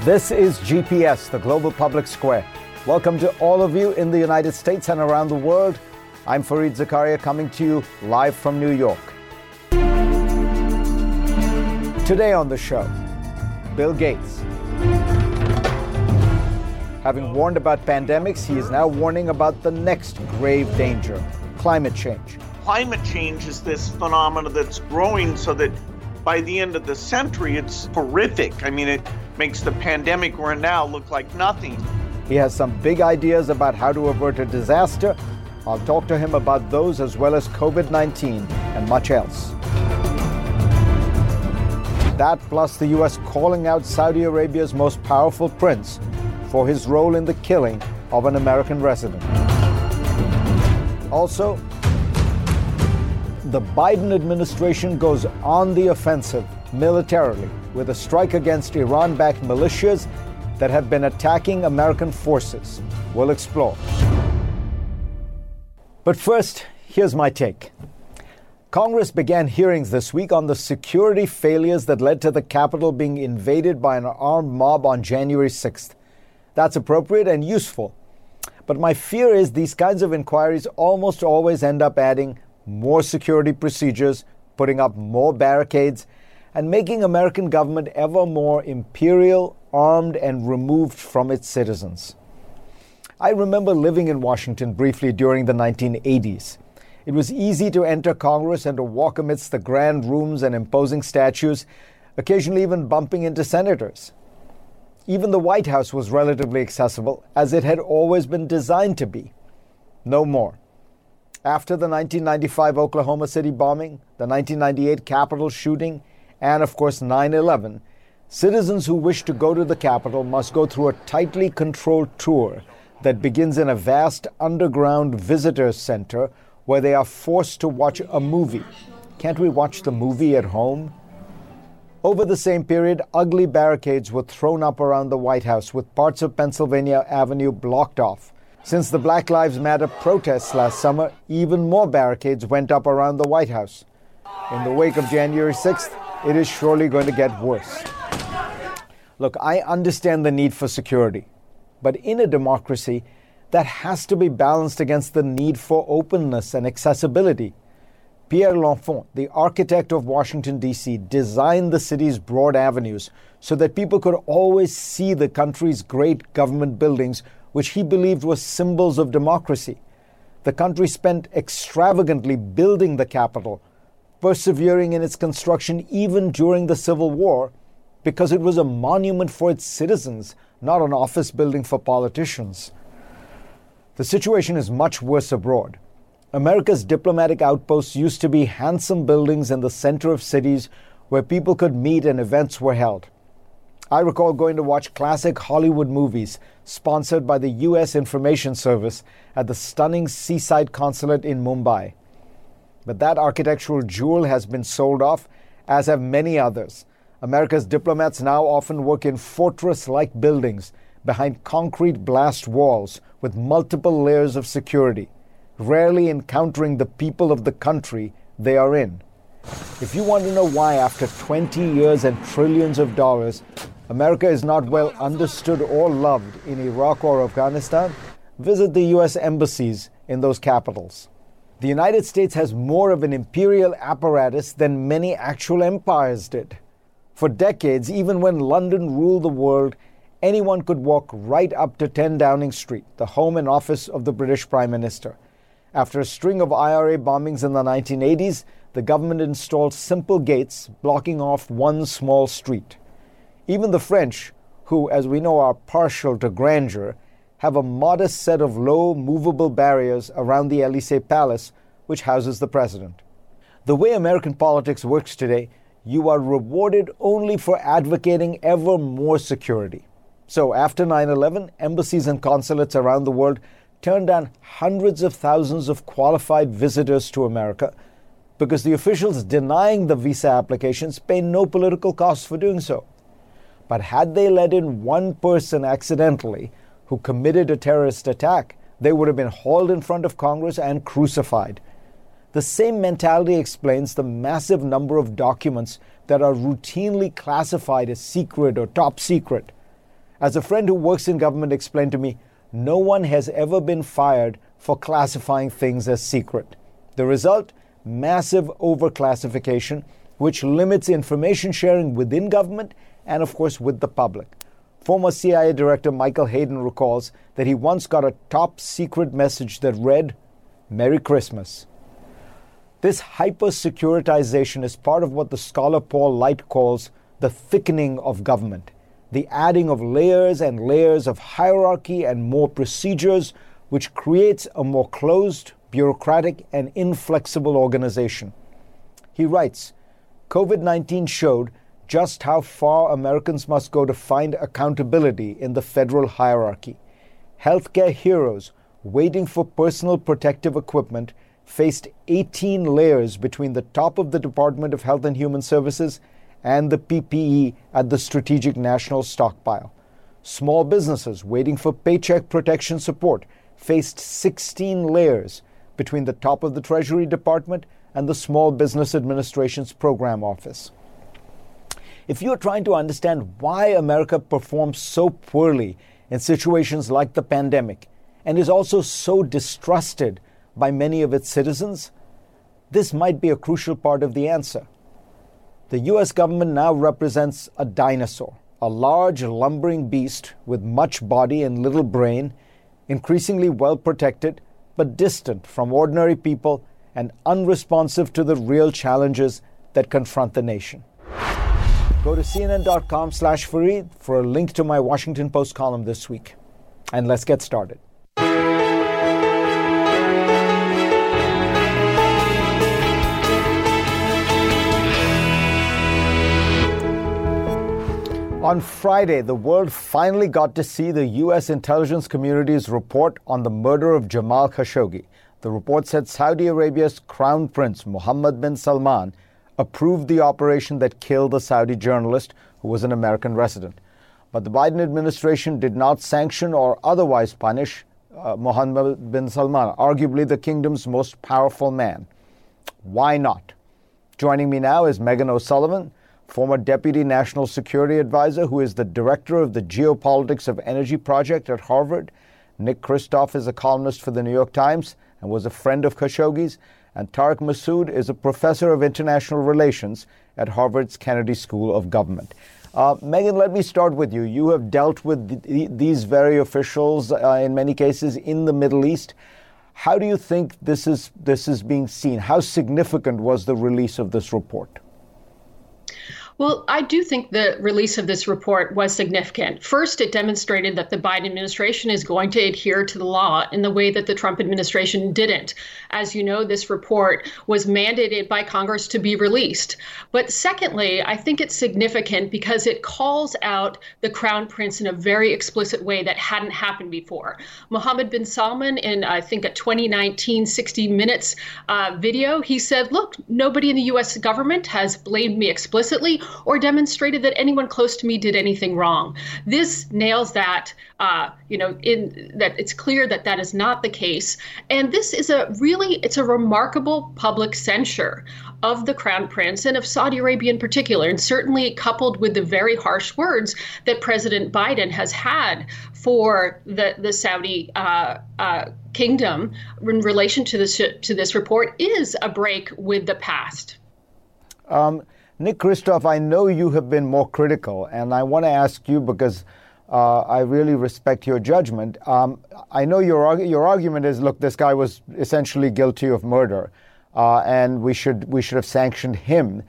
This is GPS, the Global Public Square. Welcome to all of you in the United States and around the world. I'm Fareed Zakaria coming to you live from New York. Today on the show, Bill Gates. Having warned about pandemics, he is now warning about the next grave danger climate change. Climate change is this phenomenon that's growing so that by the end of the century, it's horrific. I mean, it makes the pandemic we're in now look like nothing. He has some big ideas about how to avert a disaster. I'll talk to him about those as well as COVID 19 and much else. That plus the U.S. calling out Saudi Arabia's most powerful prince for his role in the killing of an American resident. Also, the Biden administration goes on the offensive militarily with a strike against Iran backed militias that have been attacking American forces. We'll explore. But first, here's my take. Congress began hearings this week on the security failures that led to the Capitol being invaded by an armed mob on January 6th. That's appropriate and useful. But my fear is these kinds of inquiries almost always end up adding more security procedures, putting up more barricades, and making American government ever more imperial, armed, and removed from its citizens. I remember living in Washington briefly during the 1980s. It was easy to enter Congress and to walk amidst the grand rooms and imposing statues, occasionally even bumping into senators. Even the White House was relatively accessible, as it had always been designed to be. No more. After the 1995 Oklahoma City bombing, the 1998 Capitol shooting, and of course 9 11, citizens who wish to go to the Capitol must go through a tightly controlled tour that begins in a vast underground visitor center where they are forced to watch a movie. Can't we watch the movie at home? Over the same period, ugly barricades were thrown up around the White House with parts of Pennsylvania Avenue blocked off. Since the Black Lives Matter protests last summer, even more barricades went up around the White House. In the wake of January 6th, it is surely going to get worse. Look, I understand the need for security, but in a democracy, that has to be balanced against the need for openness and accessibility. Pierre L'Enfant, the architect of Washington, D.C., designed the city's broad avenues so that people could always see the country's great government buildings, which he believed were symbols of democracy. The country spent extravagantly building the Capitol, persevering in its construction even during the Civil War, because it was a monument for its citizens, not an office building for politicians. The situation is much worse abroad. America's diplomatic outposts used to be handsome buildings in the center of cities where people could meet and events were held. I recall going to watch classic Hollywood movies sponsored by the U.S. Information Service at the stunning seaside consulate in Mumbai. But that architectural jewel has been sold off, as have many others. America's diplomats now often work in fortress like buildings behind concrete blast walls with multiple layers of security rarely encountering the people of the country they are in. If you want to know why, after 20 years and trillions of dollars, America is not well understood or loved in Iraq or Afghanistan, visit the U.S. embassies in those capitals. The United States has more of an imperial apparatus than many actual empires did. For decades, even when London ruled the world, anyone could walk right up to 10 Downing Street, the home and office of the British Prime Minister. After a string of IRA bombings in the 1980s, the government installed simple gates blocking off one small street. Even the French, who, as we know, are partial to grandeur, have a modest set of low, movable barriers around the Elysee Palace, which houses the president. The way American politics works today, you are rewarded only for advocating ever more security. So, after 9 11, embassies and consulates around the world turned down hundreds of thousands of qualified visitors to America because the officials denying the visa applications pay no political cost for doing so. But had they let in one person accidentally who committed a terrorist attack, they would have been hauled in front of Congress and crucified. The same mentality explains the massive number of documents that are routinely classified as secret or top secret. As a friend who works in government explained to me, no one has ever been fired for classifying things as secret. The result? Massive overclassification, which limits information sharing within government and, of course, with the public. Former CIA Director Michael Hayden recalls that he once got a top secret message that read, Merry Christmas. This hyper securitization is part of what the scholar Paul Light calls the thickening of government, the adding of layers and layers of hierarchy and more procedures, which creates a more closed, bureaucratic, and inflexible organization. He writes COVID 19 showed just how far Americans must go to find accountability in the federal hierarchy. Healthcare heroes waiting for personal protective equipment faced 18 layers between the top of the Department of Health and Human Services and the PPE at the Strategic National Stockpile. Small businesses waiting for paycheck protection support faced 16 layers between the top of the Treasury Department and the Small Business Administration's Program Office. If you're trying to understand why America performs so poorly in situations like the pandemic and is also so distrusted by many of its citizens, this might be a crucial part of the answer. The US government now represents a dinosaur, a large, lumbering beast with much body and little brain, increasingly well protected, but distant from ordinary people and unresponsive to the real challenges that confront the nation. Go to cnn.com slash Fareed for a link to my Washington Post column this week. And let's get started. On Friday, the world finally got to see the U.S. intelligence community's report on the murder of Jamal Khashoggi. The report said Saudi Arabia's Crown Prince Mohammed bin Salman approved the operation that killed the Saudi journalist who was an American resident. But the Biden administration did not sanction or otherwise punish uh, Mohammed bin Salman, arguably the kingdom's most powerful man. Why not? Joining me now is Meghan O'Sullivan, former Deputy National Security Advisor, who is the Director of the Geopolitics of Energy Project at Harvard. Nick Kristof is a columnist for the New York Times and was a friend of Khashoggi's and Tarek Masoud is a professor of international relations at Harvard's Kennedy School of Government. Uh, Meghan, let me start with you. You have dealt with th- these very officials uh, in many cases in the Middle East. How do you think this is this is being seen? How significant was the release of this report? Well, I do think the release of this report was significant. First, it demonstrated that the Biden administration is going to adhere to the law in the way that the Trump administration didn't. As you know, this report was mandated by Congress to be released. But secondly, I think it's significant because it calls out the Crown Prince in a very explicit way that hadn't happened before. Mohammed bin Salman, in I think a 2019 60 Minutes uh, video, he said, Look, nobody in the U.S. government has blamed me explicitly or demonstrated that anyone close to me did anything wrong. This nails that, uh, you know, in that it's clear that that is not the case. And this is a really, it's a remarkable public censure of the crown prince and of Saudi Arabia in particular, and certainly coupled with the very harsh words that President Biden has had for the the Saudi uh, uh, kingdom in relation to this to this report is a break with the past. Um, Nick Kristof, I know you have been more critical, and I want to ask you because uh, I really respect your judgment. Um, I know your your argument is, look, this guy was essentially guilty of murder, uh, and we should we should have sanctioned him.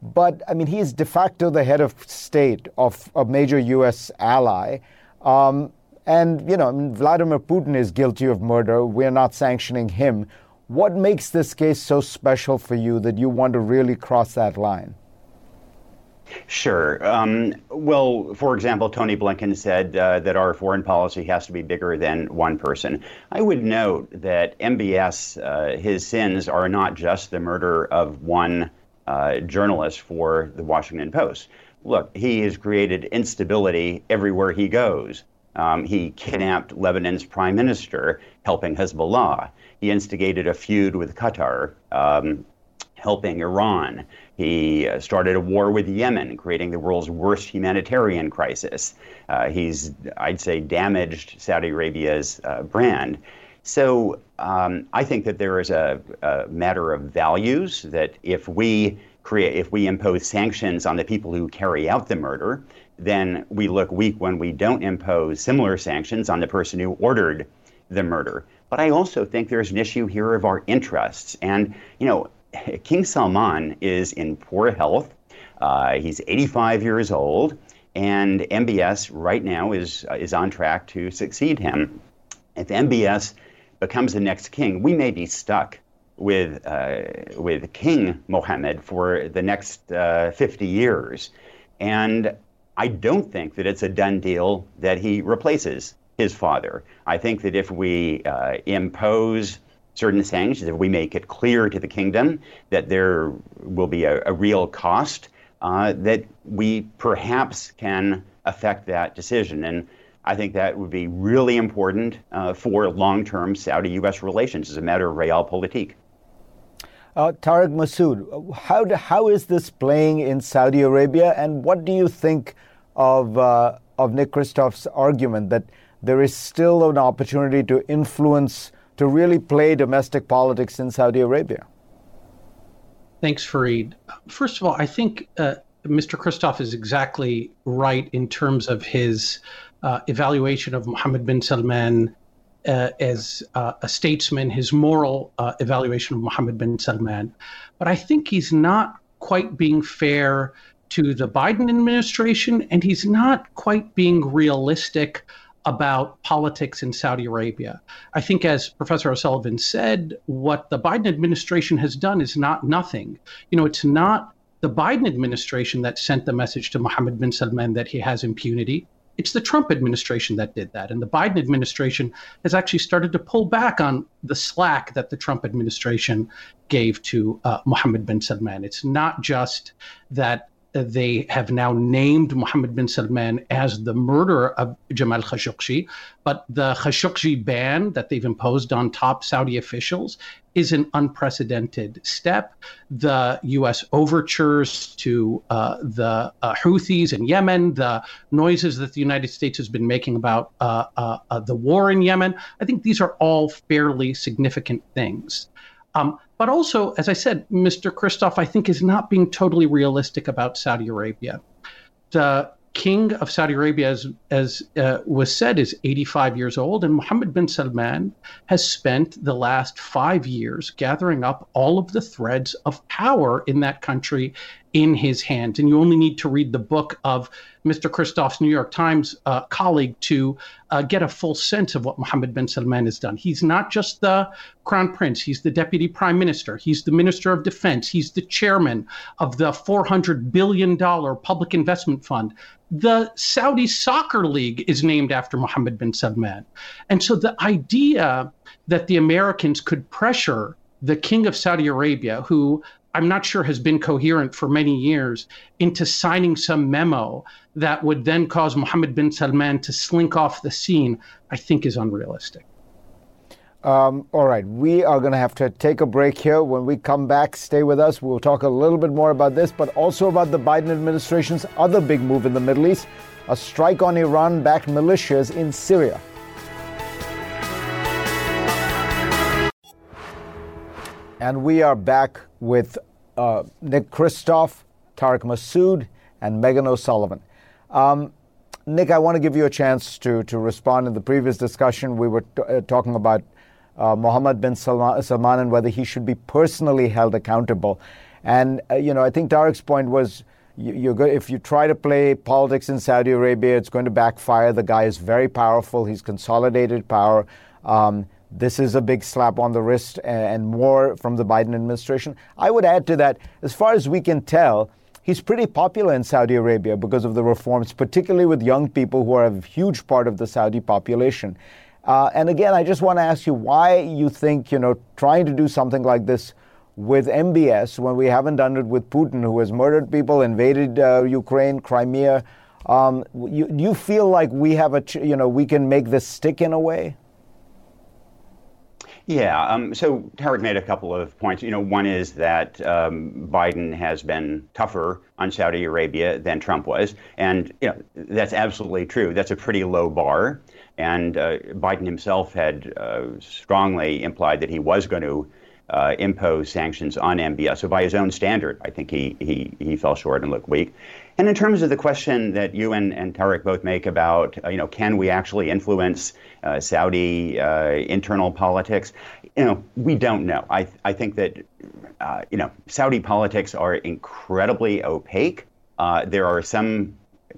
But I mean, he is de facto the head of state of a major U.S. ally. Um, and, you know, Vladimir Putin is guilty of murder. We're not sanctioning him. What makes this case so special for you that you want to really cross that line? Sure. Um, well, for example, Tony Blinken said uh, that our foreign policy has to be bigger than one person. I would note that MBS, uh, his sins are not just the murder of one uh, journalist for the Washington Post. Look, he has created instability everywhere he goes. Um, he kidnapped Lebanon's prime minister, helping Hezbollah. He instigated a feud with Qatar, um, helping Iran. He uh, started a war with Yemen, creating the world's worst humanitarian crisis. Uh, he's, I'd say, damaged Saudi Arabia's uh, brand. So um, I think that there is a, a, matter of values that if we create, if we impose sanctions on the people who carry out the murder, then we look weak when we don't impose similar sanctions on the person who ordered the murder. But I also think there's an issue here of our interests. And, you know, King Salman is in poor health. Uh, he's 85 years old, and MBS right now is, uh, is on track to succeed him. If MBS becomes the next king, we may be stuck with, uh, with King Mohammed for the next uh, 50 years. And I don't think that it's a done deal that he replaces his father. I think that if we uh, impose certain things if we make it clear to the kingdom that there will be a, a real cost, uh, that we perhaps can affect that decision. And I think that would be really important uh, for long term Saudi US relations as a matter of realpolitik. Uh, Tarek Masoud, how, do, how is this playing in Saudi Arabia, and what do you think of, uh, of Nick Kristof's argument that there is still an opportunity to influence, to really play domestic politics in Saudi Arabia? Thanks, Fareed. First of all, I think uh, Mr. Kristof is exactly right in terms of his uh, evaluation of Mohammed bin Salman uh, as uh, a statesman, his moral uh, evaluation of Mohammed bin Salman. But I think he's not quite being fair to the Biden administration, and he's not quite being realistic about politics in Saudi Arabia. I think, as Professor O'Sullivan said, what the Biden administration has done is not nothing. You know, it's not the Biden administration that sent the message to Mohammed bin Salman that he has impunity. It's the Trump administration that did that. And the Biden administration has actually started to pull back on the slack that the Trump administration gave to uh, Mohammed bin Salman. It's not just that they have now named Mohammed bin Salman as the murderer of Jamal Khashoggi, but the Khashoggi ban that they've imposed on top Saudi officials is an unprecedented step. The U.S. overtures to uh, the uh, Houthis in Yemen, the noises that the United States has been making about uh, uh, uh the war in Yemen, I think these are all fairly significant things. Um, but also, as I said, Mr. Kristof, I think, is not being totally realistic about Saudi Arabia. The king of Saudi Arabia, as, as uh, was said, is 85 years old, and Mohammed bin Salman has spent the last five years gathering up all of the threads of power in that country in his hands. And you only need to read the book of Mr. Kristof's New York Times uh, colleague to uh, get a full sense of what Mohammed bin Salman has done. He's not just the crown prince, he's the deputy prime minister, he's the minister of defense, he's the chairman of the $400 billion public investment fund. The Saudi Soccer League is named after Mohammed bin Salman. And so the idea that the Americans could pressure the king of Saudi Arabia, who I'm not sure has been coherent for many years, into signing some memo that would then cause Mohammed bin Salman to slink off the scene, I think is unrealistic. Um, all right, we are going to have to take a break here. When we come back, stay with us. We'll talk a little bit more about this, but also about the Biden administration's other big move in the Middle East a strike on Iran backed militias in Syria. And we are back with uh, Nick Kristof, Tarek Masoud, and Meghan O'Sullivan. Um, Nick, I want to give you a chance to, to respond. In the previous discussion, we were t- uh, talking about uh, Mohammed bin Salman, and whether he should be personally held accountable. And, uh, you know, I think Tarek's point was you, go, if you try to play politics in Saudi Arabia, it's going to backfire. The guy is very powerful, he's consolidated power. Um, this is a big slap on the wrist and more from the Biden administration. I would add to that, as far as we can tell, he's pretty popular in Saudi Arabia because of the reforms, particularly with young people who are a huge part of the Saudi population. Uh, and again, I just want to ask you why you think, you know, trying to do something like this with MBS when we haven't done it with Putin, who has murdered people, invaded uh, Ukraine, Crimea. Um, you, you feel like we have a, you know, we can make this stick in a way? Yeah. Um, so Tarek made a couple of points. You know, one is that um, Biden has been tougher on Saudi Arabia than Trump was, and you know that's absolutely true. That's a pretty low bar, and uh, Biden himself had uh, strongly implied that he was going to uh, impose sanctions on MBS. So by his own standard, I think he, he, he fell short and looked weak. And in terms of the question that you and, and Tarek both make about, uh, you know, can we actually influence Saudi uh, internal politics? You know, we don't know. I, I think that, uh, you know, Saudi politics are incredibly opaque. Uh, there are some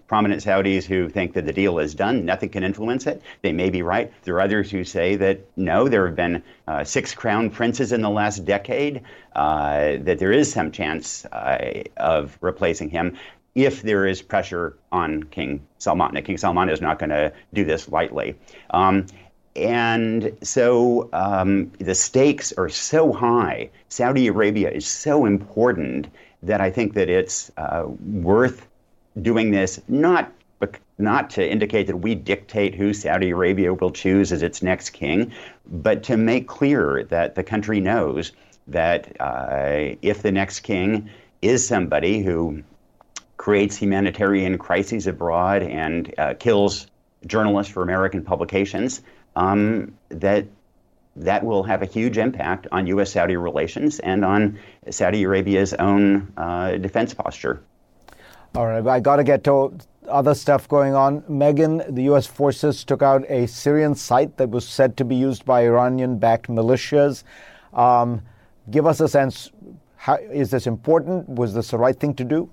prominent Saudis who think that the deal is done, nothing can influence it. They may be right. There are others who say that no, there have been uh, six crown princes in the last decade, uh, that there is some chance uh, of replacing him if there is pressure on King Salman. King Salman is not going to do this lightly. Um, and so um, the stakes are so high. Saudi Arabia is so important that I think that it's uh, worth doing this not not to indicate that we dictate who Saudi Arabia will choose as its next king, but to make clear that the country knows that uh, if the next king is somebody who creates humanitarian crises abroad and uh, kills journalists for American publications, um, that that will have a huge impact on U.S. Saudi relations and on Saudi Arabia's own uh, defense posture. All right, I got to get to other stuff going on. Meghan, the U.S. forces took out a Syrian site that was said to be used by Iranian backed militias. Um, give us a sense how, is this important? Was this the right thing to do?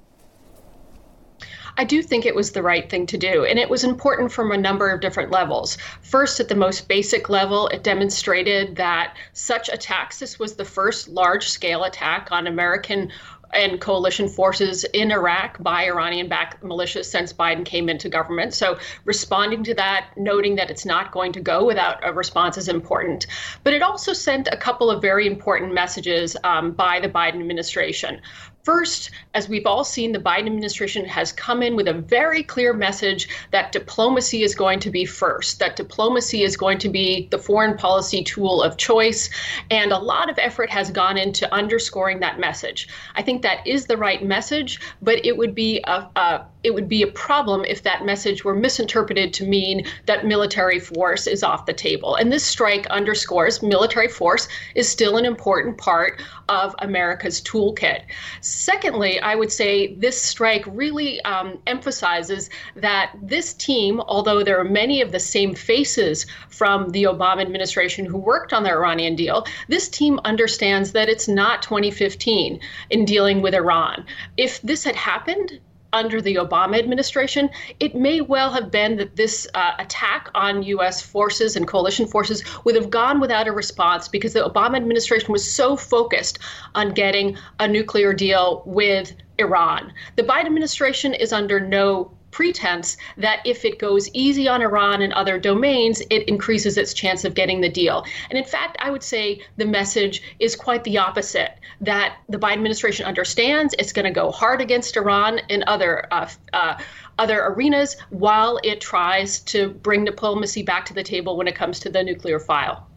I do think it was the right thing to do. And it was important from a number of different levels. First, at the most basic level, it demonstrated that such attacks, this was the first large scale attack on American and coalition forces in Iraq by Iranian backed militias since Biden came into government. So, responding to that, noting that it's not going to go without a response is important. But it also sent a couple of very important messages um, by the Biden administration. First, as we've all seen, the Biden administration has come in with a very clear message that diplomacy is going to be first, that diplomacy is going to be the foreign policy tool of choice. And a lot of effort has gone into underscoring that message. I think that is the right message, but it would be a, a it would be a problem if that message were misinterpreted to mean that military force is off the table. And this strike underscores military force is still an important part of America's toolkit. Secondly, I would say this strike really um, emphasizes that this team, although there are many of the same faces from the Obama administration who worked on the Iranian deal, this team understands that it's not 2015 in dealing with Iran. If this had happened, under the Obama administration, it may well have been that this uh, attack on U.S. forces and coalition forces would have gone without a response because the Obama administration was so focused on getting a nuclear deal with Iran. The Biden administration is under no pretense that if it goes easy on Iran and other domains, it increases its chance of getting the deal. And in fact, I would say the message is quite the opposite that the Biden administration understands it's going to go hard against Iran in other. Uh, uh, other arenas while it tries to bring diplomacy back to the table when it comes to the nuclear file.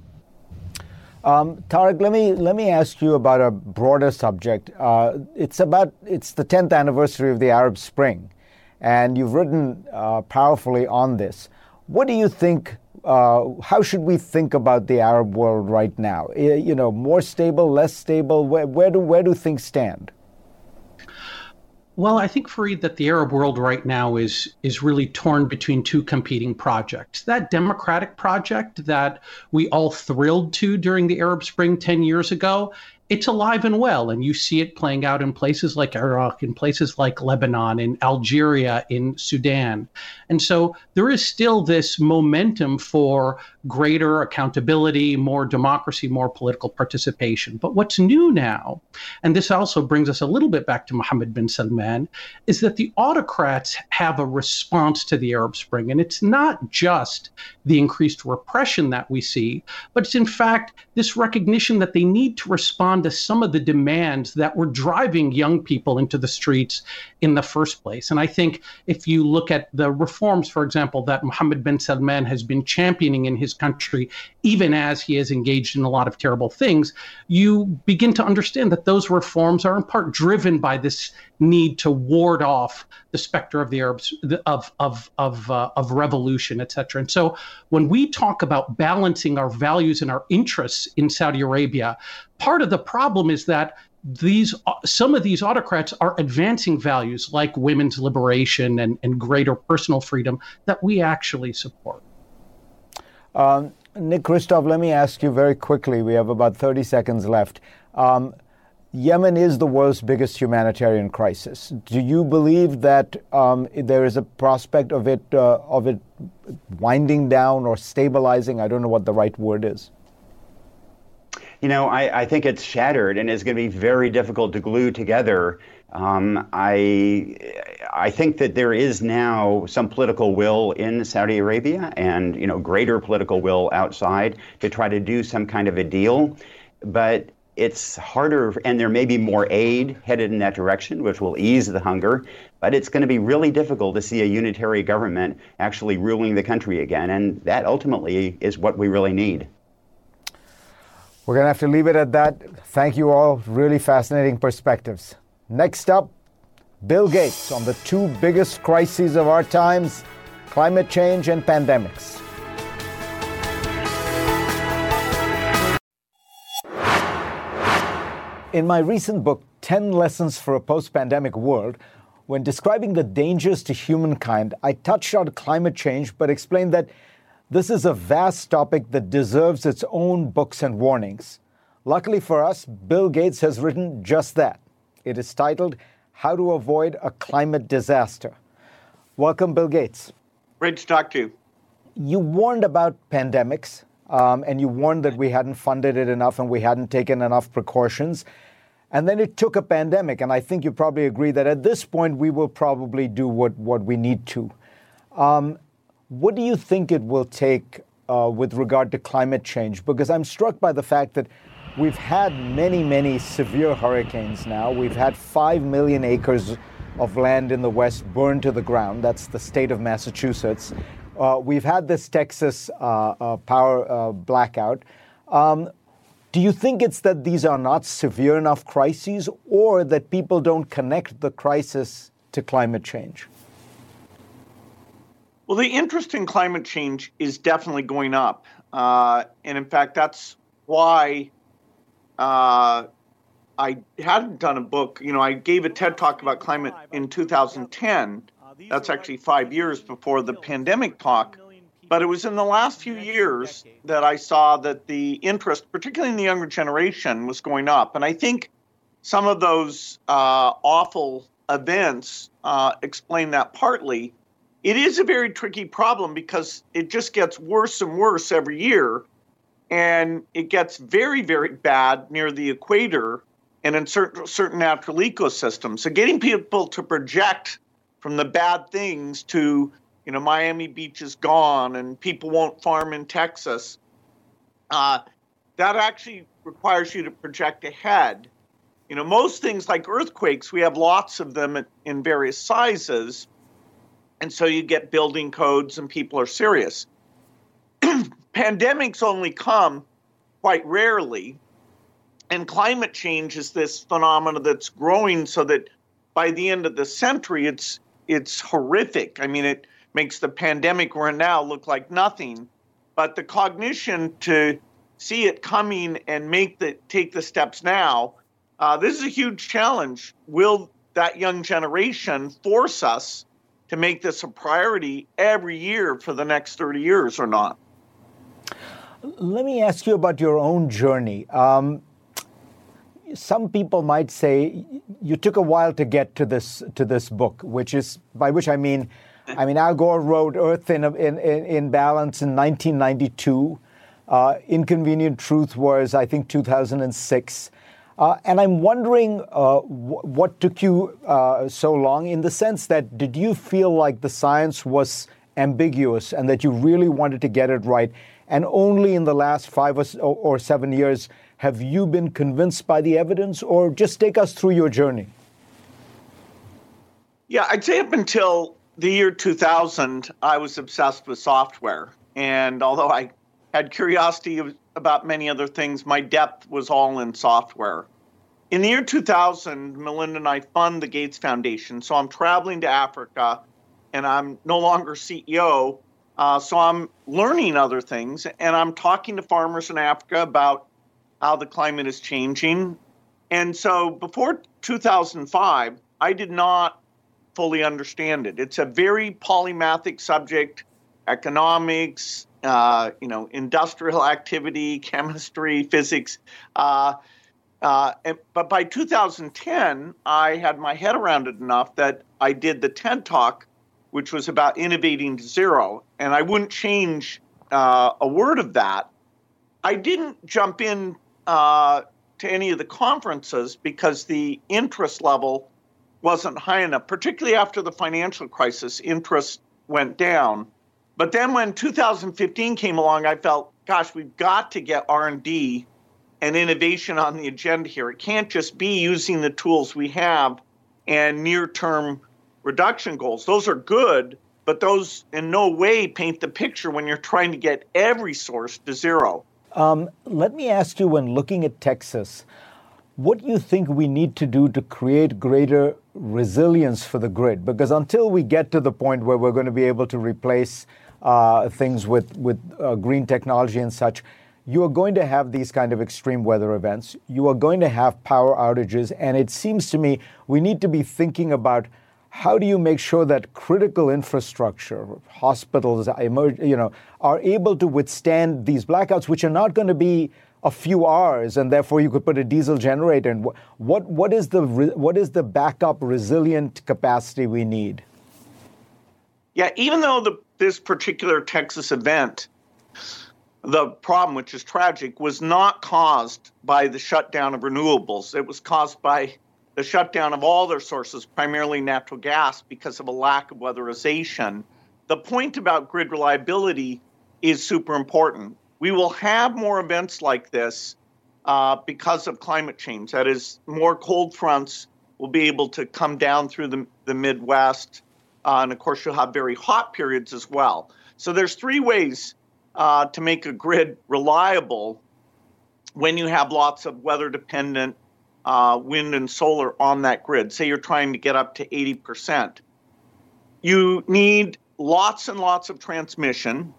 Um, Tarek, let me let me ask you about a broader subject. Uh, it's about it's the 10th anniversary of the Arab Spring, and you've written uh, powerfully on this. What do you think? Uh, how should we think about the Arab world right now? You know, more stable, less stable. Where, where do where do things stand? Well, I think Fareed that the Arab world right now is is really torn between two competing projects. That democratic project that we all thrilled to during the Arab Spring 10 years ago, it's alive and well. And you see it playing out in places like Iraq, in places like Lebanon, in Algeria, in Sudan. And so there is still this momentum for greater accountability, more democracy, more political participation. But what's new now, and this also brings us a little bit back to Mohammed bin Salman, is that the autocrats have a response to the Arab Spring. And it's not just the increased repression that we see, but it's in fact this recognition that they need to respond to some of the demands that were driving young people into the streets in the first place. And I think if you look at the reforms, for example, that Mohammed bin Salman has been championing in his country, even as he has engaged in a lot of terrible things, you begin to understand that those reforms are in part driven by this need to ward off the specter of the Arabs of of of uh, of revolution, etc. And so, when we talk about balancing our values and our interests in Saudi Arabia, part of the problem is that these some of these autocrats are advancing values like women's liberation and, and greater personal freedom that we actually support. Um, Nick Kristof, let me ask you very quickly. We have about 30 seconds left. Um, Yemen is the world's biggest humanitarian crisis. Do you believe that um, there is a prospect of it uh, of it winding down or stabilizing? I don't know what the right word is. You know, I, I think it's shattered and it's going to be very difficult to glue together. Um, I I think that there is now some political will in Saudi Arabia and you know greater political will outside to try to do some kind of a deal, but it's harder, and there may be more aid headed in that direction, which will ease the hunger. But it's going to be really difficult to see a unitary government actually ruling the country again, and that ultimately is what we really need. We're going to have to leave it at that. Thank you all. Really fascinating perspectives. Next up, Bill Gates on the two biggest crises of our times climate change and pandemics. In my recent book, 10 Lessons for a Post Pandemic World, when describing the dangers to humankind, I touched on climate change but explained that this is a vast topic that deserves its own books and warnings. Luckily for us, Bill Gates has written just that. It is titled How to Avoid a Climate Disaster. Welcome, Bill Gates. Great to talk to you. You warned about pandemics, um, and you warned that we hadn't funded it enough and we hadn't taken enough precautions. And then it took a pandemic, and I think you probably agree that at this point we will probably do what, what we need to. Um, what do you think it will take uh, with regard to climate change? Because I'm struck by the fact that we've had many, many severe hurricanes now. We've had 5 million acres of land in the West burned to the ground. That's the state of Massachusetts. Uh, we've had this Texas uh, uh, power uh, blackout. Um, do you think it's that these are not severe enough crises or that people don't connect the crisis to climate change? Well, the interest in climate change is definitely going up. Uh, and in fact, that's why uh, I hadn't done a book. You know, I gave a TED talk about climate in 2010 that's actually five years before the pandemic talk. But it was in the last few years that I saw that the interest, particularly in the younger generation, was going up. And I think some of those uh, awful events uh, explain that partly. It is a very tricky problem because it just gets worse and worse every year. And it gets very, very bad near the equator and in certain, certain natural ecosystems. So getting people to project from the bad things to you know Miami Beach is gone and people won't farm in Texas. Uh, that actually requires you to project ahead. You know, most things like earthquakes, we have lots of them in various sizes, and so you get building codes and people are serious. Pandemics only come quite rarely, and climate change is this phenomenon that's growing so that by the end of the century, it's it's horrific. I mean, it makes the pandemic we're in now look like nothing. But the cognition to see it coming and make the take the steps now, uh, this is a huge challenge. Will that young generation force us to make this a priority every year for the next 30 years or not? Let me ask you about your own journey. Um, some people might say you took a while to get to this to this book, which is by which I mean, I mean Al Gore wrote Earth in in, in Balance in 1992. Uh, Inconvenient Truth was I think 2006. Uh, and I'm wondering uh, what took you uh, so long in the sense that did you feel like the science was ambiguous and that you really wanted to get it right? And only in the last five or, or seven years have you been convinced by the evidence, or just take us through your journey? Yeah, I'd say up until the year 2000, I was obsessed with software. And although I had curiosity about many other things, my depth was all in software. In the year 2000, Melinda and I fund the Gates Foundation. So I'm traveling to Africa and I'm no longer CEO. Uh, so I'm learning other things and I'm talking to farmers in Africa about how the climate is changing. And so before 2005, I did not fully understand it. It's a very polymathic subject economics, uh, you know, industrial activity, chemistry, physics. Uh, uh, and, but by 2010, I had my head around it enough that I did the TED Talk which was about innovating to zero. And I wouldn't change uh, a word of that. I didn't jump in uh, to any of the conferences because the interest level wasn't high enough, particularly after the financial crisis, interest went down. But then when 2015 came along, I felt, gosh, we've got to get R&D and innovation on the agenda here. It can't just be using the tools we have and near-term reduction goals. Those are good, but those in no way paint the picture when you're trying to get every source to zero. Um, let me ask you when looking at Texas, what do you think we need to do to create greater resilience for the grid? Because until we get to the point where we're going to be able to replace uh, things with, with uh, green technology and such, you are going to have these kind of extreme weather events. You are going to have power outages. And it seems to me we need to be thinking about how do you make sure that critical infrastructure, hospitals, you know, are able to withstand these blackouts, which are not going to be a few hours, and therefore you could put a diesel generator in? What what is the what is the backup resilient capacity we need? Yeah, even though the, this particular Texas event, the problem, which is tragic, was not caused by the shutdown of renewables. It was caused by the shutdown of all their sources, primarily natural gas, because of a lack of weatherization. The point about grid reliability is super important. We will have more events like this uh, because of climate change. That is, more cold fronts will be able to come down through the, the Midwest. Uh, and of course, you'll have very hot periods as well. So there's three ways uh, to make a grid reliable when you have lots of weather dependent uh, wind and solar on that grid. Say you're trying to get up to 80%. You need lots and lots of transmission.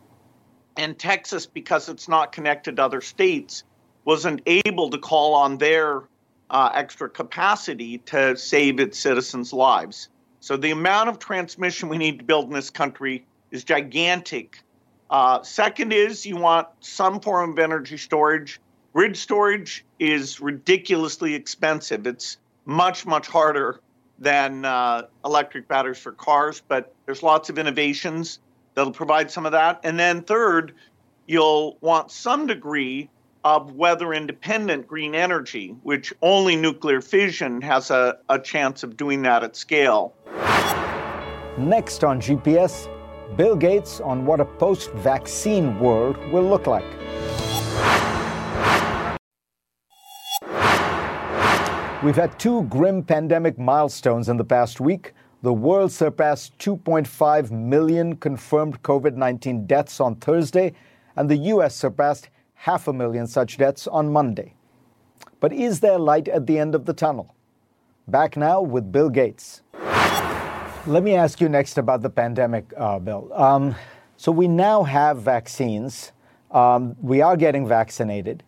And Texas, because it's not connected to other states, wasn't able to call on their uh, extra capacity to save its citizens' lives. So the amount of transmission we need to build in this country is gigantic. Uh, second is you want some form of energy storage Grid storage is ridiculously expensive. It's much, much harder than uh, electric batteries for cars, but there's lots of innovations that'll provide some of that. And then, third, you'll want some degree of weather independent green energy, which only nuclear fission has a, a chance of doing that at scale. Next on GPS, Bill Gates on what a post vaccine world will look like. We've had two grim pandemic milestones in the past week. The world surpassed 2.5 million confirmed COVID 19 deaths on Thursday, and the US surpassed half a million such deaths on Monday. But is there light at the end of the tunnel? Back now with Bill Gates. Let me ask you next about the pandemic, uh, Bill. Um, so we now have vaccines. Um, we are getting vaccinated.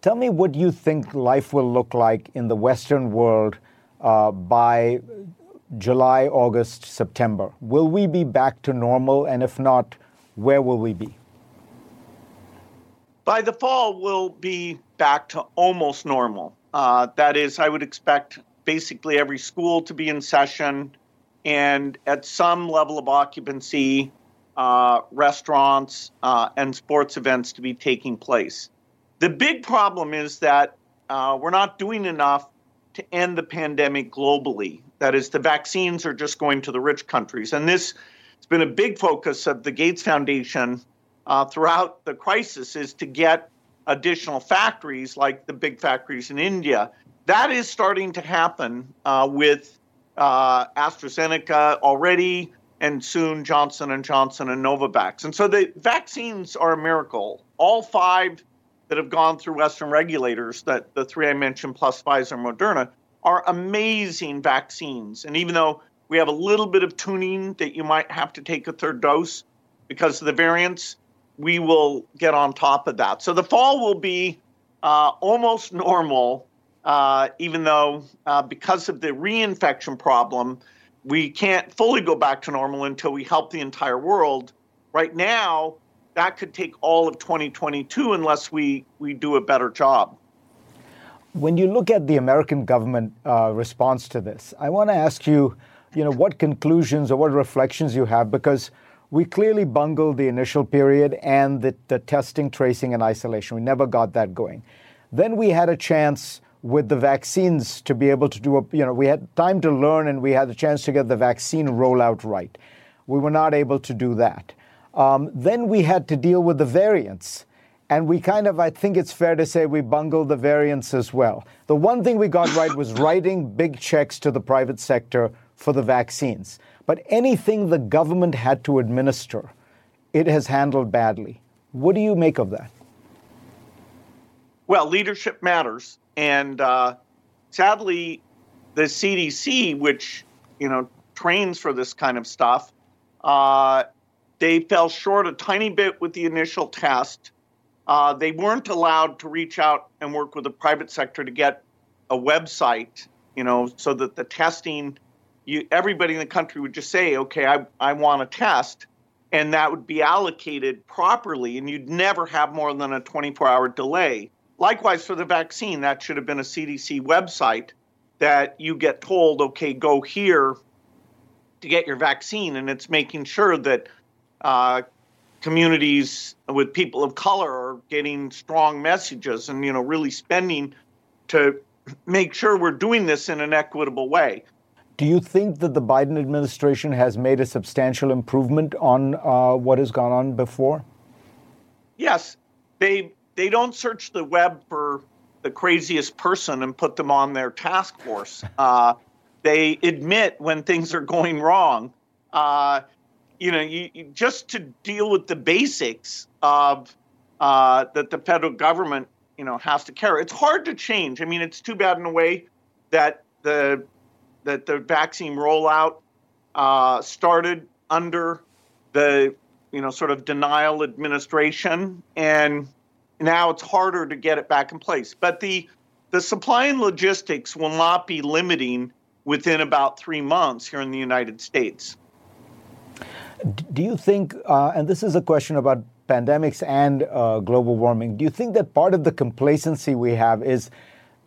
Tell me what you think life will look like in the Western world uh, by July, August, September. Will we be back to normal? And if not, where will we be? By the fall, we'll be back to almost normal. Uh, that is, I would expect basically every school to be in session and at some level of occupancy, uh, restaurants uh, and sports events to be taking place. The big problem is that uh, we're not doing enough to end the pandemic globally. That is, the vaccines are just going to the rich countries. And this has been a big focus of the Gates Foundation uh, throughout the crisis is to get additional factories like the big factories in India. That is starting to happen uh, with uh, AstraZeneca already, and soon Johnson and Johnson and Novavax. And so the vaccines are a miracle. All five that have gone through Western regulators, that the three I mentioned plus Pfizer and Moderna, are amazing vaccines. And even though we have a little bit of tuning that you might have to take a third dose because of the variants, we will get on top of that. So the fall will be uh, almost normal, uh, even though uh, because of the reinfection problem, we can't fully go back to normal until we help the entire world. Right now, that could take all of 2022 unless we, we do a better job. When you look at the American government uh, response to this, I want to ask you, you know, what conclusions or what reflections you have because we clearly bungled the initial period and the, the testing, tracing, and isolation. We never got that going. Then we had a chance with the vaccines to be able to do a, you know, we had time to learn and we had the chance to get the vaccine rollout right. We were not able to do that. Um, then we had to deal with the variants. And we kind of, I think it's fair to say, we bungled the variants as well. The one thing we got right was writing big checks to the private sector for the vaccines. But anything the government had to administer, it has handled badly. What do you make of that? Well, leadership matters. And uh, sadly, the CDC, which, you know, trains for this kind of stuff, uh, they fell short a tiny bit with the initial test. Uh, they weren't allowed to reach out and work with the private sector to get a website, you know, so that the testing, you, everybody in the country would just say, okay, I, I want a test, and that would be allocated properly, and you'd never have more than a 24 hour delay. Likewise, for the vaccine, that should have been a CDC website that you get told, okay, go here to get your vaccine, and it's making sure that uh, communities with people of color are getting strong messages and you know really spending to make sure we're doing this in an equitable way. Do you think that the Biden administration has made a substantial improvement on uh, what has gone on before? Yes, they they don't search the web for the craziest person and put them on their task force. Uh, they admit when things are going wrong. Uh, you know, you, you, just to deal with the basics of uh, that the federal government, you know, has to carry. It's hard to change. I mean, it's too bad in a way that the that the vaccine rollout uh, started under the you know sort of denial administration, and now it's harder to get it back in place. But the the supply and logistics will not be limiting within about three months here in the United States. Do you think, uh, and this is a question about pandemics and uh, global warming, do you think that part of the complacency we have is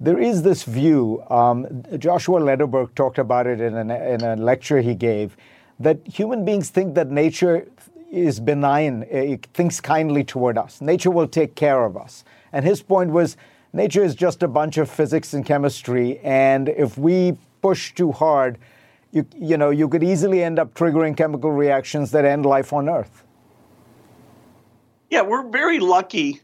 there is this view, um, Joshua Lederberg talked about it in, an, in a lecture he gave, that human beings think that nature is benign, it thinks kindly toward us. Nature will take care of us. And his point was nature is just a bunch of physics and chemistry, and if we push too hard, you, you know, you could easily end up triggering chemical reactions that end life on Earth. Yeah, we're very lucky,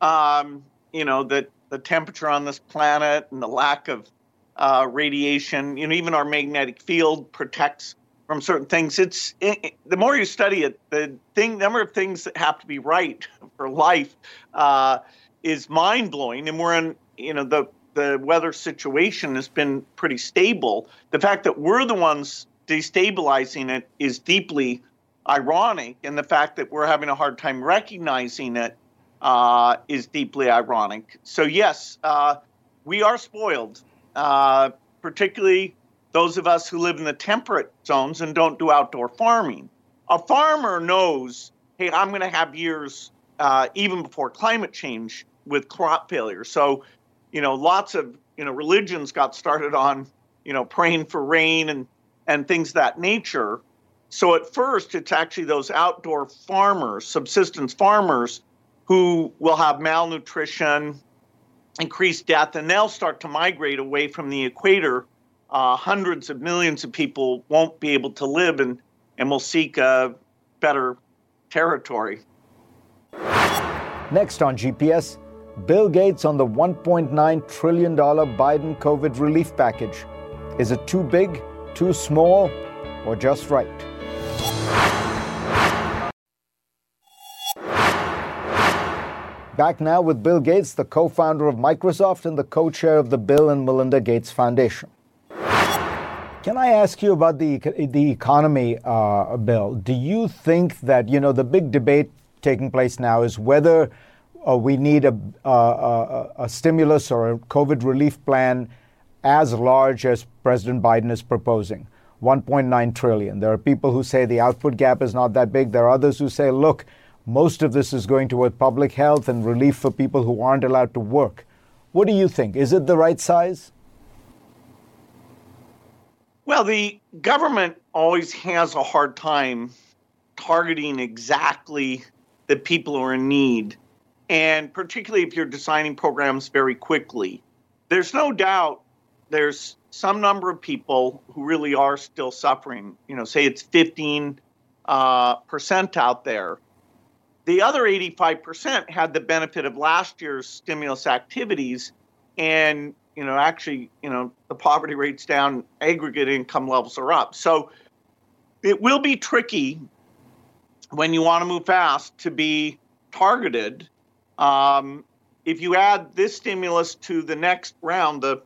um, you know, that the temperature on this planet and the lack of uh, radiation, you know, even our magnetic field protects from certain things. It's it, the more you study it, the thing number of things that have to be right for life uh, is mind blowing, and we're in you know the the weather situation has been pretty stable. The fact that we're the ones destabilizing it is deeply ironic, and the fact that we're having a hard time recognizing it uh, is deeply ironic. So, yes, uh, we are spoiled, uh, particularly those of us who live in the temperate zones and don't do outdoor farming. A farmer knows, hey, I'm going to have years uh, even before climate change with crop failure. So you know, lots of you know, religions got started on, you know, praying for rain and and things that nature. So at first, it's actually those outdoor farmers, subsistence farmers, who will have malnutrition, increased death, and they'll start to migrate away from the equator. Uh, hundreds of millions of people won't be able to live and, and will seek a better territory. Next on GPS, Bill Gates on the $1.9 trillion Biden COVID relief package. Is it too big, too small, or just right? Back now with Bill Gates, the co founder of Microsoft and the co chair of the Bill and Melinda Gates Foundation. Can I ask you about the, the economy, uh, Bill? Do you think that, you know, the big debate taking place now is whether uh, we need a, a, a, stimulus or a COVID relief plan as large as President Biden is proposing 1.9 trillion. There are people who say the output gap is not that big. There are others who say, look, most of this is going toward public health and relief for people who aren't allowed to work. What do you think? Is it the right size? Well, the government always has a hard time targeting exactly the people who are in need, and particularly if you're designing programs very quickly. There's no doubt there's some number of people who really are still suffering. You know, say it's 15 uh, percent out there. The other 85% had the benefit of last year's stimulus activities, and you know, actually, you know, the poverty rate's down, aggregate income levels are up. So it will be tricky when you want to move fast to be targeted. Um, if you add this stimulus to the next round, the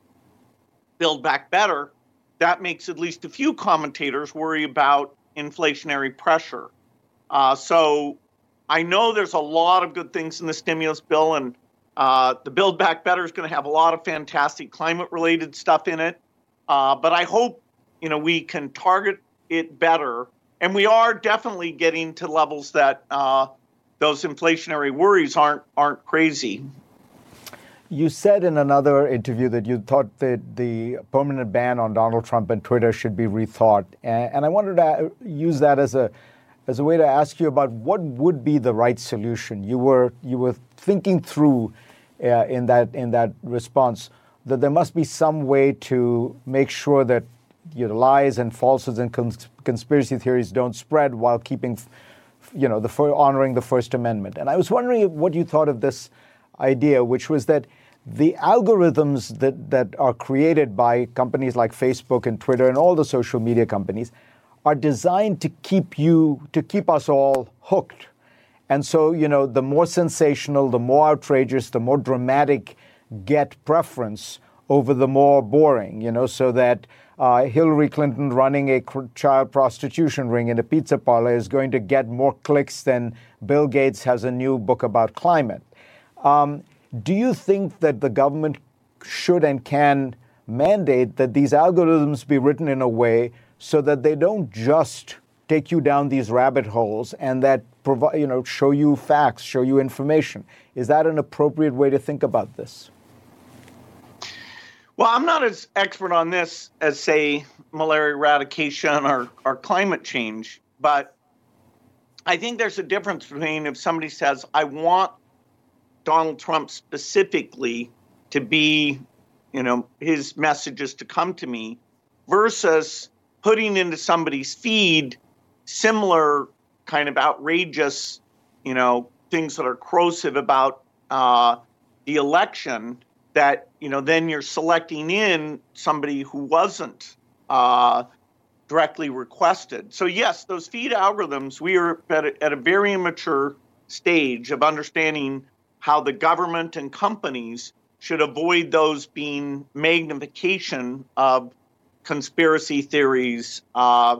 Build Back Better, that makes at least a few commentators worry about inflationary pressure. Uh, so I know there's a lot of good things in the stimulus bill, and uh, the Build Back Better is going to have a lot of fantastic climate-related stuff in it. Uh, but I hope you know we can target it better, and we are definitely getting to levels that uh, those inflationary worries aren't aren't crazy. You said in another interview that you thought that the permanent ban on Donald Trump and Twitter should be rethought, and, and I wanted to use that as a as a way to ask you about what would be the right solution. You were you were thinking through uh, in that in that response that there must be some way to make sure that you know, lies and falsehoods and cons- conspiracy theories don't spread while keeping you know the honoring the First Amendment. And I was wondering what you thought of this idea, which was that the algorithms that, that are created by companies like Facebook and Twitter and all the social media companies are designed to keep you, to keep us all hooked. And so, you know, the more sensational, the more outrageous, the more dramatic get preference over the more boring, you know, so that uh, Hillary Clinton running a child prostitution ring in a pizza parlor is going to get more clicks than Bill Gates has a new book about climate. Um, do you think that the government should and can mandate that these algorithms be written in a way so that they don't just take you down these rabbit holes and that provide you know show you facts show you information. Is that an appropriate way to think about this? Well i'm not as expert on this as say malaria eradication or, or climate change but i think there's a difference between if somebody says i want donald trump specifically to be you know his messages to come to me versus putting into somebody's feed similar kind of outrageous, you know, things that are corrosive about uh, the election that, you know, then you're selecting in somebody who wasn't uh, directly requested. So, yes, those feed algorithms, we are at a, at a very immature stage of understanding how the government and companies should avoid those being magnification of conspiracy theories. Uh,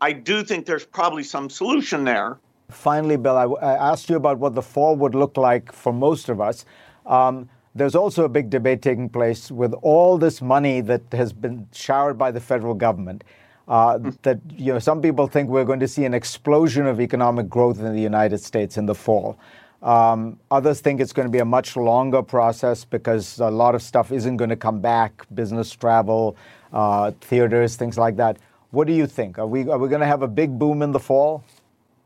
I do think there's probably some solution there. Finally, Bill, I, I, asked you about what the fall would look like for most of us. Um, there's also a big debate taking place with all this money that has been showered by the federal government. Uh, hmm. that you know, some people think we're going to see an explosion of economic growth in the United States in the fall. Um, others think it's going to be a much longer process because a lot of stuff isn't going to come back business travel, uh, theaters, things like that. What do you think? Are we, are we going to have a big boom in the fall?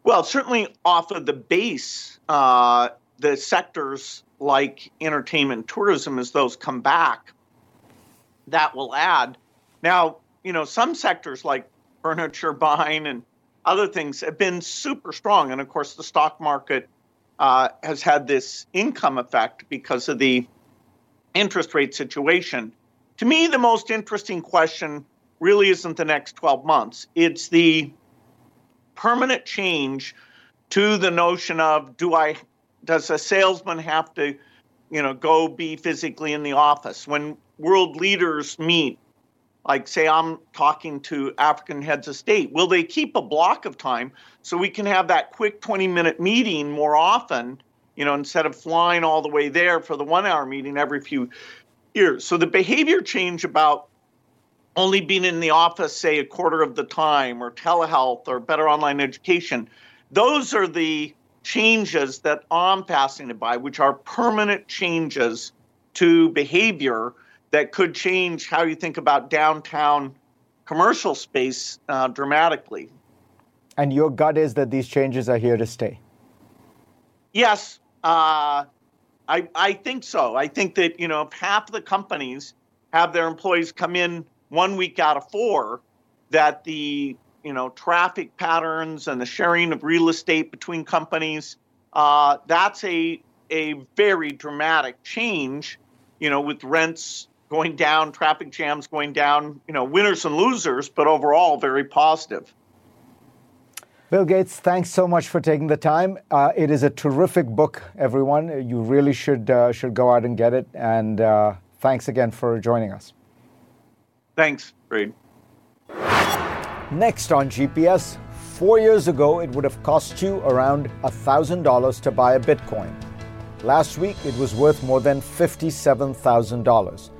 Well, certainly off of the base, uh, the sectors like entertainment tourism, as those come back, that will add. Now, you know, some sectors like furniture buying and other things have been super strong. And of course, the stock market uh, has had this income effect because of the interest rate situation. To me, the most interesting question really isn't the next 12 months, it's the permanent change to the notion of do I does a salesman have to you know go be physically in the office? When world leaders meet like say i'm talking to african heads of state will they keep a block of time so we can have that quick 20 minute meeting more often you know instead of flying all the way there for the one hour meeting every few years so the behavior change about only being in the office say a quarter of the time or telehealth or better online education those are the changes that i'm passing it by which are permanent changes to behavior that could change how you think about downtown commercial space uh, dramatically. And your gut is that these changes are here to stay? Yes, uh, I, I think so. I think that, you know, if half the companies have their employees come in one week out of four, that the, you know, traffic patterns and the sharing of real estate between companies, uh, that's a, a very dramatic change, you know, with rents going down, traffic jams going down, you know, winners and losers, but overall very positive. Bill Gates, thanks so much for taking the time. Uh, it is a terrific book, everyone. You really should uh, should go out and get it. And uh, thanks again for joining us. Thanks, Reed. Next on GPS, four years ago, it would have cost you around $1,000 to buy a Bitcoin. Last week, it was worth more than $57,000.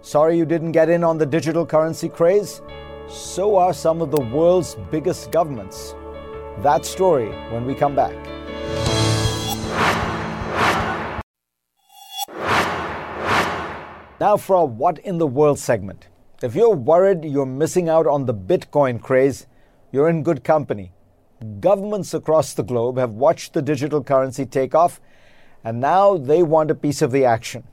Sorry you didn't get in on the digital currency craze? So are some of the world's biggest governments. That story when we come back. Now for a What in the World segment. If you're worried you're missing out on the Bitcoin craze, you're in good company. Governments across the globe have watched the digital currency take off, and now they want a piece of the action.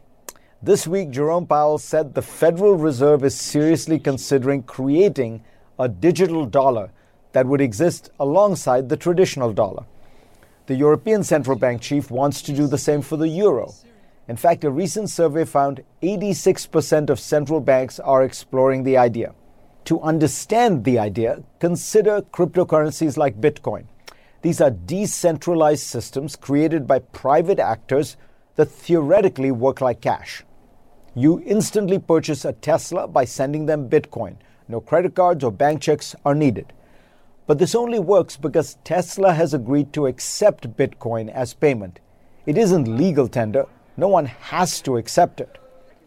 This week, Jerome Powell said the Federal Reserve is seriously considering creating a digital dollar that would exist alongside the traditional dollar. The European Central Bank chief wants to do the same for the euro. In fact, a recent survey found 86% of central banks are exploring the idea. To understand the idea, consider cryptocurrencies like Bitcoin. These are decentralized systems created by private actors that theoretically work like cash. You instantly purchase a Tesla by sending them Bitcoin. No credit cards or bank checks are needed. But this only works because Tesla has agreed to accept Bitcoin as payment. It isn't legal tender, no one has to accept it.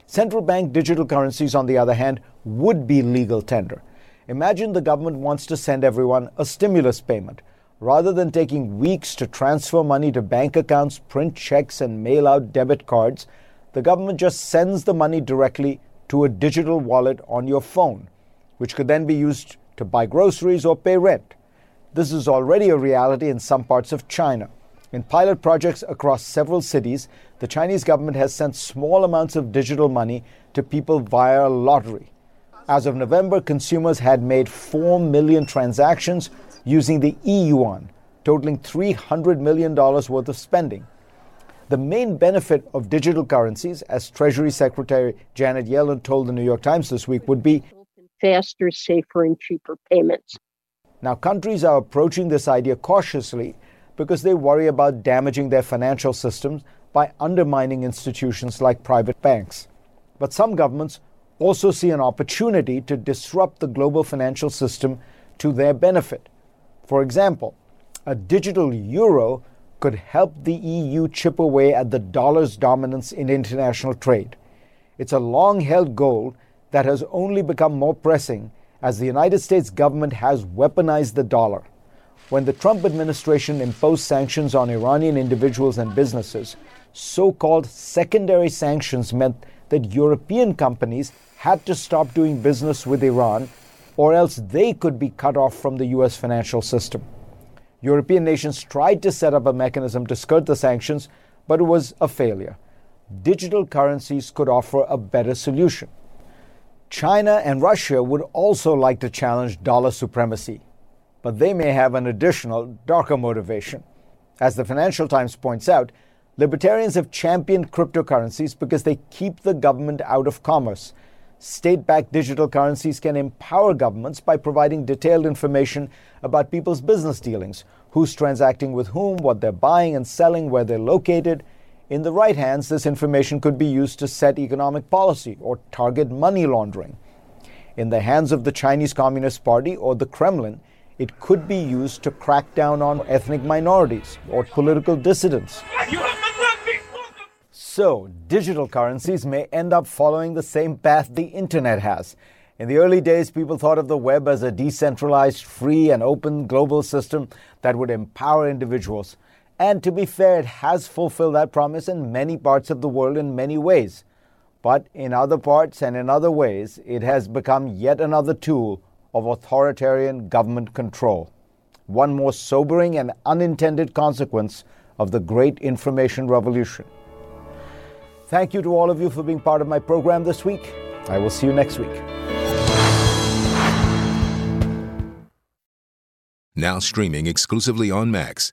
Central bank digital currencies, on the other hand, would be legal tender. Imagine the government wants to send everyone a stimulus payment. Rather than taking weeks to transfer money to bank accounts, print checks, and mail out debit cards, the government just sends the money directly to a digital wallet on your phone, which could then be used to buy groceries or pay rent. This is already a reality in some parts of China. In pilot projects across several cities, the Chinese government has sent small amounts of digital money to people via lottery. As of November, consumers had made 4 million transactions using the e yuan, totaling $300 million worth of spending. The main benefit of digital currencies, as Treasury Secretary Janet Yellen told the New York Times this week, would be faster, safer, and cheaper payments. Now, countries are approaching this idea cautiously because they worry about damaging their financial systems by undermining institutions like private banks. But some governments also see an opportunity to disrupt the global financial system to their benefit. For example, a digital euro could help the EU chip away at the dollar's dominance in international trade. It's a long held goal that has only become more pressing as the United States government has weaponized the dollar. When the Trump administration imposed sanctions on Iranian individuals and businesses, so called secondary sanctions meant that European companies had to stop doing business with Iran, or else they could be cut off from the US financial system. European nations tried to set up a mechanism to skirt the sanctions, but it was a failure. Digital currencies could offer a better solution. China and Russia would also like to challenge dollar supremacy, but they may have an additional, darker motivation. As the Financial Times points out, libertarians have championed cryptocurrencies because they keep the government out of commerce. State backed digital currencies can empower governments by providing detailed information about people's business dealings who's transacting with whom, what they're buying and selling, where they're located, in the right hands, this information could be used to set economic policy or target money laundering. In the hands of the Chinese Communist Party or the Kremlin, it could be used to crack down on ethnic minorities or political dissidents. So, digital currencies may end up following the same path the internet has. In the early days, people thought of the web as a decentralized, free, and open global system that would empower individuals. And to be fair, it has fulfilled that promise in many parts of the world in many ways. But in other parts and in other ways, it has become yet another tool of authoritarian government control. One more sobering and unintended consequence of the great information revolution. Thank you to all of you for being part of my program this week. I will see you next week. Now streaming exclusively on Max.